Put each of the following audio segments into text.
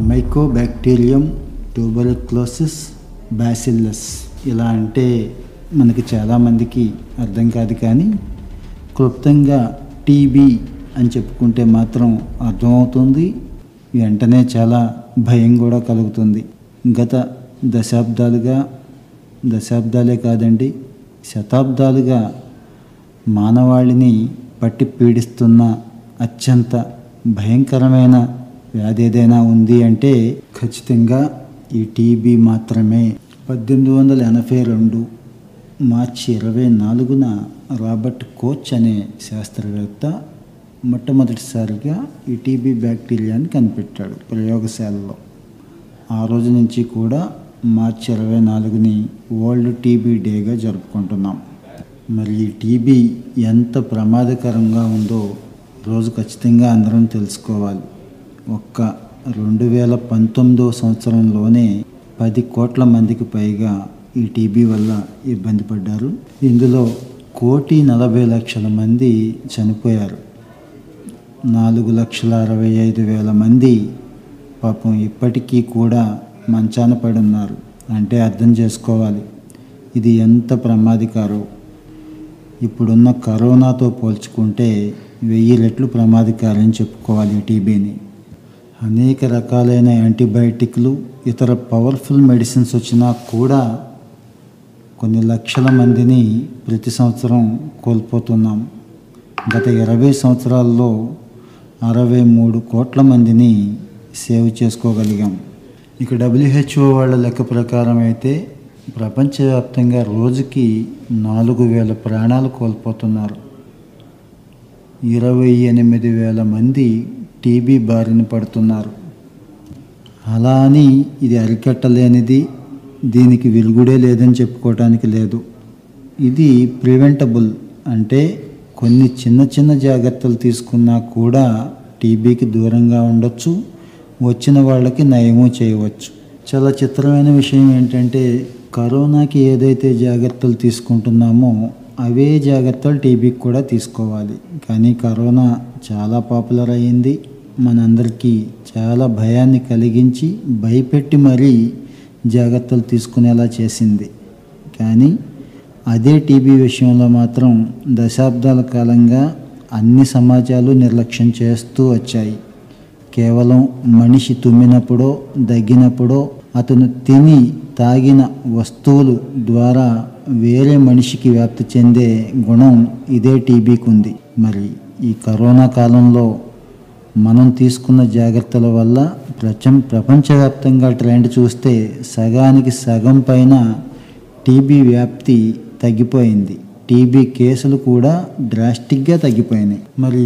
Mycobacterium tuberculosis bacillus ఇలా అంటే మనకి చాలామందికి అర్థం కాదు కానీ క్లుప్తంగా టీబీ అని చెప్పుకుంటే మాత్రం అర్థమవుతుంది. వెంటనే చాలా భయం కూడా కలుగుతుంది. గత దశాబ్దాలుగా దశాబ్దాలే కాదండి శతాబ్దాలుగా మానవాళిని పట్టి పీడిస్తున్న అత్యంత భయంకరమైన వ్యాధి ఏదైనా ఉంది అంటే ఖచ్చితంగా ఈ టీబీ మాత్రమే. పద్దెనిమిది వందల ఎనభై రెండు మార్చి ఇరవై నాలుగున రాబర్ట్ కోచ్ అనే శాస్త్రవేత్త మొట్టమొదటిసారిగా ఈ టీబీ బ్యాక్టీరియాని కనిపెట్టాడు ప్రయోగశాలలో. ఆ రోజు నుంచి కూడా మార్చి ఇరవై నాలుగుని వరల్డ్ టీబీ డేగా జరుపుకుంటున్నాం. మరి ఈ టీబీ ఎంత ప్రమాదకరంగా ఉందో రోజు ఖచ్చితంగా అందరం తెలుసుకోవాలి. ఒక్క రెండు వేల పంతొమ్మిదో సంవత్సరంలోనే పది కోట్ల మందికి పైగా ఈ టీబీ వల్ల ఇబ్బంది పడ్డారు. ఇందులో కోటి నలభై లక్షల మంది చనిపోయారు. నాలుగు లక్షల అరవై ఐదు వేల మంది పాపం ఇప్పటికీ కూడా మంచాన పడి ఉన్నారు. అంటే అర్థం చేసుకోవాలి. ఇది ఎంత ప్రమాదకారో. ఇప్పుడున్న కరోనాతో పోల్చుకుంటే వెయ్యి రెట్లు ప్రమాదకారని చెప్పుకోవాలి ఈ టీబీని. అనేక రకాలైన యాంటీబయాటిక్లు ఇతర పవర్ఫుల్ మెడిసిన్స్ వచ్చినా కూడా కొన్ని లక్షల మందిని ప్రతి సంవత్సరం కోల్పోతున్నాం. గత ఇరవై సంవత్సరాల్లో అరవై మూడు కోట్ల మందిని సేవ్ చేసుకోగలిగాం. ఇక డబ్ల్యూహెచ్ఓ వాళ్ళ లెక్క ప్రకారం అయితే ప్రపంచవ్యాప్తంగా రోజుకి నాలుగు వేల ప్రాణాలు కోల్పోతున్నారు. ఇరవై ఎనిమిది వేల మంది టీబీ బారిన పడుతున్నారు. అలా అని ఇది అరికట్టలేనిది దీనికి విరుగుడే లేదని చెప్పుకోవటానికి లేదు. ఇది ప్రివెంటబుల్ అంటే కొన్ని చిన్న చిన్న జాగ్రత్తలు తీసుకున్నా కూడా టీబీకి దూరంగా ఉండొచ్చు వచ్చిన వాళ్ళకి నయము చేయవచ్చు. చాలా చిత్రమైన విషయం ఏంటంటే కరోనాకి ఏదైతే జాగ్రత్తలు తీసుకుంటున్నామో అవే జాగ్రత్తలు టీబీకి కూడా తీసుకోవాలి. కానీ కరోనా చాలా పాపులర్ అయింది మనందరికీ చాలా భయాన్ని కలిగించి భయపెట్టి మరీ జాగ్రత్తలు తీసుకునేలా చేసింది. కానీ అదే టీబీ విషయంలో మాత్రం దశాబ్దాల కాలంగా అన్ని సమాజాలు నిర్లక్ష్యం చేస్తూ వచ్చాయి. కేవలం మనిషి తుమ్మినప్పుడో దగ్గినప్పుడో అతను తిని తాగిన వస్తువులు ద్వారా వేరే మనిషికి వ్యాప్తి చెందే గుణం ఇదే టీబీకి ఉంది మరి ఈ కరోనా కాలంలో మనం తీసుకున్న జాగ్రత్తల వల్ల ప్రచం ప్రపంచవ్యాప్తంగా ట్రెండ్ చూస్తే సగానికి సగం పైన టీబీ వ్యాప్తి తగ్గిపోయింది. టీబీ కేసులు కూడా డ్రాస్టిక్గా తగ్గిపోయినాయి. మరి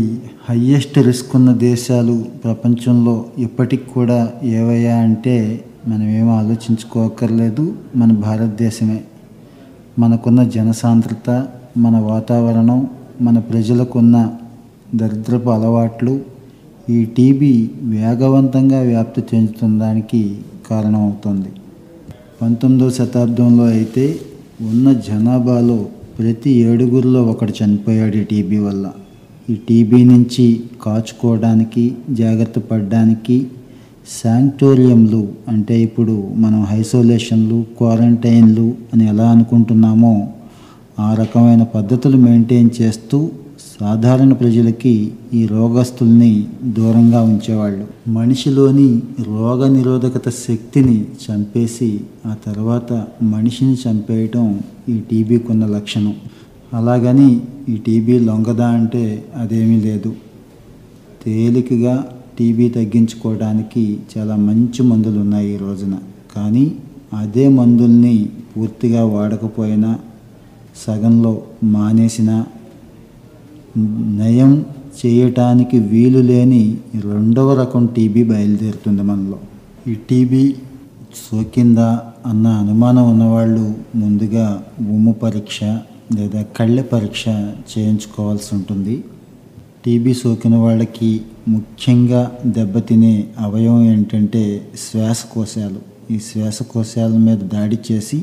హయ్యెస్ట్ రిస్క్ ఉన్న దేశాలు ప్రపంచంలో ఇప్పటికి కూడా ఏవయ్యా అంటే మనం ఏం ఆలోచించుకోకర్లేదు. మన భారతదేశమే. మనకున్న జనసాంద్రత మన వాతావరణం మన ప్రజలకున్న దరిద్రపు అలవాట్లు ఈ టీబీ వేగవంతంగా వ్యాప్తి చెందుతుందానికి కారణమవుతుంది. పంతొమ్మిదవ శతాబ్దంలో అయితే ఉన్న జనాభాలో ప్రతి ఏడుగురిలో ఒకడు చనిపోయాడు ఈ టీబీ వల్ల. ఈ టీబీ నుంచి కాచుకోవడానికి జాగ్రత్త పడడానికి శాంక్టోరియంలు అంటే ఇప్పుడు మనం ఐసోలేషన్లు క్వారంటైన్లు అని ఎలా అనుకుంటున్నామో ఆ రకమైన పద్ధతులు మెయింటైన్ చేస్తూ సాధారణ ప్రజలకి ఈ రోగస్తుల్ని దూరంగా ఉంచేవాళ్ళు. మనిషిలోని రోగ నిరోధకత శక్తిని చంపేసి ఆ తర్వాత మనిషిని చంపేయటం ఈ టీబీకి ఉన్న లక్షణం. అలాగని ఈ టీబీ లొంగదా అంటే అదేమీ లేదు. తేలికగా టీబీ తగ్గించుకోవడానికి చాలా మంచి మందులు ఉన్నాయి ఈ రోజున. కానీ అదే మందుల్ని పూర్తిగా వాడకపోయినా సగంలో మానేసిన నయం చేయటానికి వీలు లేని రెండవ రకం టీబీ బయలుదేరుతుంది మనలో. ఈ టీబీ సోకిందా అన్న అనుమానం ఉన్నవాళ్ళు ముందుగా ఉమ్ము పరీక్ష లేదా కళ్ళ పరీక్ష చేయించుకోవాల్సి ఉంటుంది. టీబీ సోకిన వాళ్ళకి ముఖ్యంగా దెబ్బతినే అవయవం ఏంటంటే శ్వాసకోశాలు. ఈ శ్వాసకోశాల మీద దాడి చేసి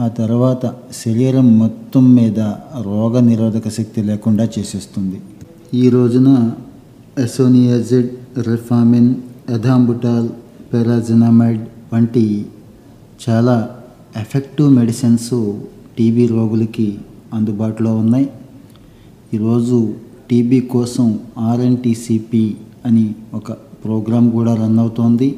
ఆ తర్వాత శరీరం మొత్తం మీద రోగ నిరోధక శక్తి లేకుండా చేసేస్తుంది. ఈ రోజున ఎసోనియాజిడ్ రిఫామిన్ ఎథాంబుటాల్ పెరాజినమైడ్ వంటి చాలా ఎఫెక్టివ్ మెడిసిన్స్ టీబీ రోగులకి అందుబాటులో ఉన్నాయి. ఈరోజు టీబీ కోసం ఆర్ఎన్టీసీపీ అని ఒక ప్రోగ్రాం కూడా రన్ అవుతోంది.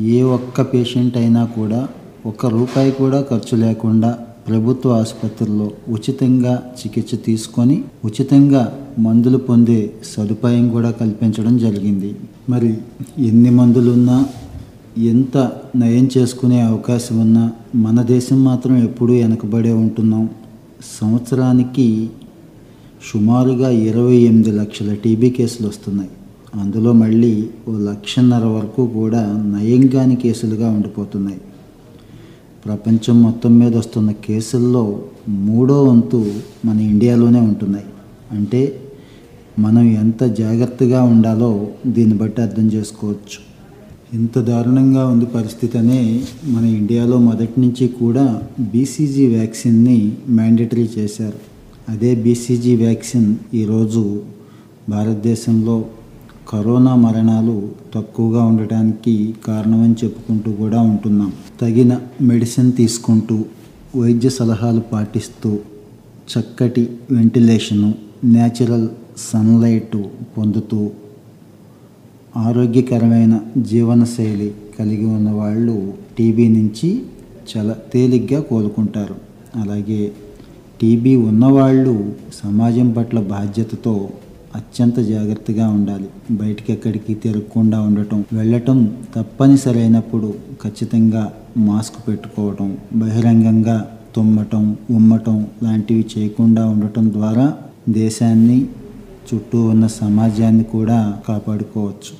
ఏ ఒక్క పేషెంట్ అయినా కూడా ఒక్క రూపాయి కూడా ఖర్చు లేకుండా ప్రభుత్వ ఆసుపత్రుల్లో ఉచితంగా చికిత్స తీసుకొని ఉచితంగా మందులు పొందే సదుపాయం కూడా కల్పించడం జరిగింది. మరి ఎన్ని మందులున్నా ఎంత నయం చేసుకునే అవకాశం ఉన్నా మన దేశం మాత్రం ఎప్పుడూ వెనకబడే ఉంటున్నాం. సంవత్సరానికి సుమారుగా ఇరవై ఎనిమిది లక్షల టీబీ కేసులు వస్తున్నాయి. అందులో మళ్ళీ ఓ లక్షన్నర వరకు కూడా నయంగాని కేసులుగా ఉండిపోతున్నాయి. ప్రపంచం మొత్తం మీద వస్తున్న కేసుల్లో మూడో వంతు మన ఇండియాలోనే ఉంటున్నాయి. అంటే మనం ఎంత జాగ్రత్తగా ఉండాలో దీన్ని బట్టి అర్థం చేసుకోవచ్చు. ఇంత దారుణంగా ఉంది పరిస్థితి అనే మన ఇండియాలో మొదటి నుంచి కూడా బీసీజీ వ్యాక్సిన్ని మ్యాండేటరీ చేశారు. అదే బీసీజీ వ్యాక్సిన్ ఈరోజు భారతదేశంలో కరోనా మరణాలు తక్కువగా ఉండటానికి కారణమని చెప్పుకుంటూ కూడా ఉంటున్నాం. తగిన మెడిసిన్ తీసుకుంటూ వైద్య సలహాలు పాటిస్తూ చక్కటి వెంటిలేషను న్యాచురల్ సన్లైట్ పొందుతూ ఆరోగ్యకరమైన జీవనశైలి కలిగి ఉన్న వాళ్ళు టీబీ నుంచి చాలా తేలిగ్గా కోలుకుంటారు. అలాగే టీబీ ఉన్నవాళ్ళు సమాజం పట్ల బాధ్యతతో అత్యంత జాగ్రత్తగా ఉండాలి. బయటికి ఎక్కడికి తిరగకుండా ఉండటం వెళ్ళటం తప్పనిసరి అయినప్పుడు ఖచ్చితంగా మాస్క్ పెట్టుకోవటం బహిరంగంగా తుమ్మటం ఉమ్మటం లాంటివి చేయకుండా ఉండటం ద్వారా దేశాన్ని చుట్టూ ఉన్న సమాజాన్ని కూడా కాపాడుకోవచ్చు.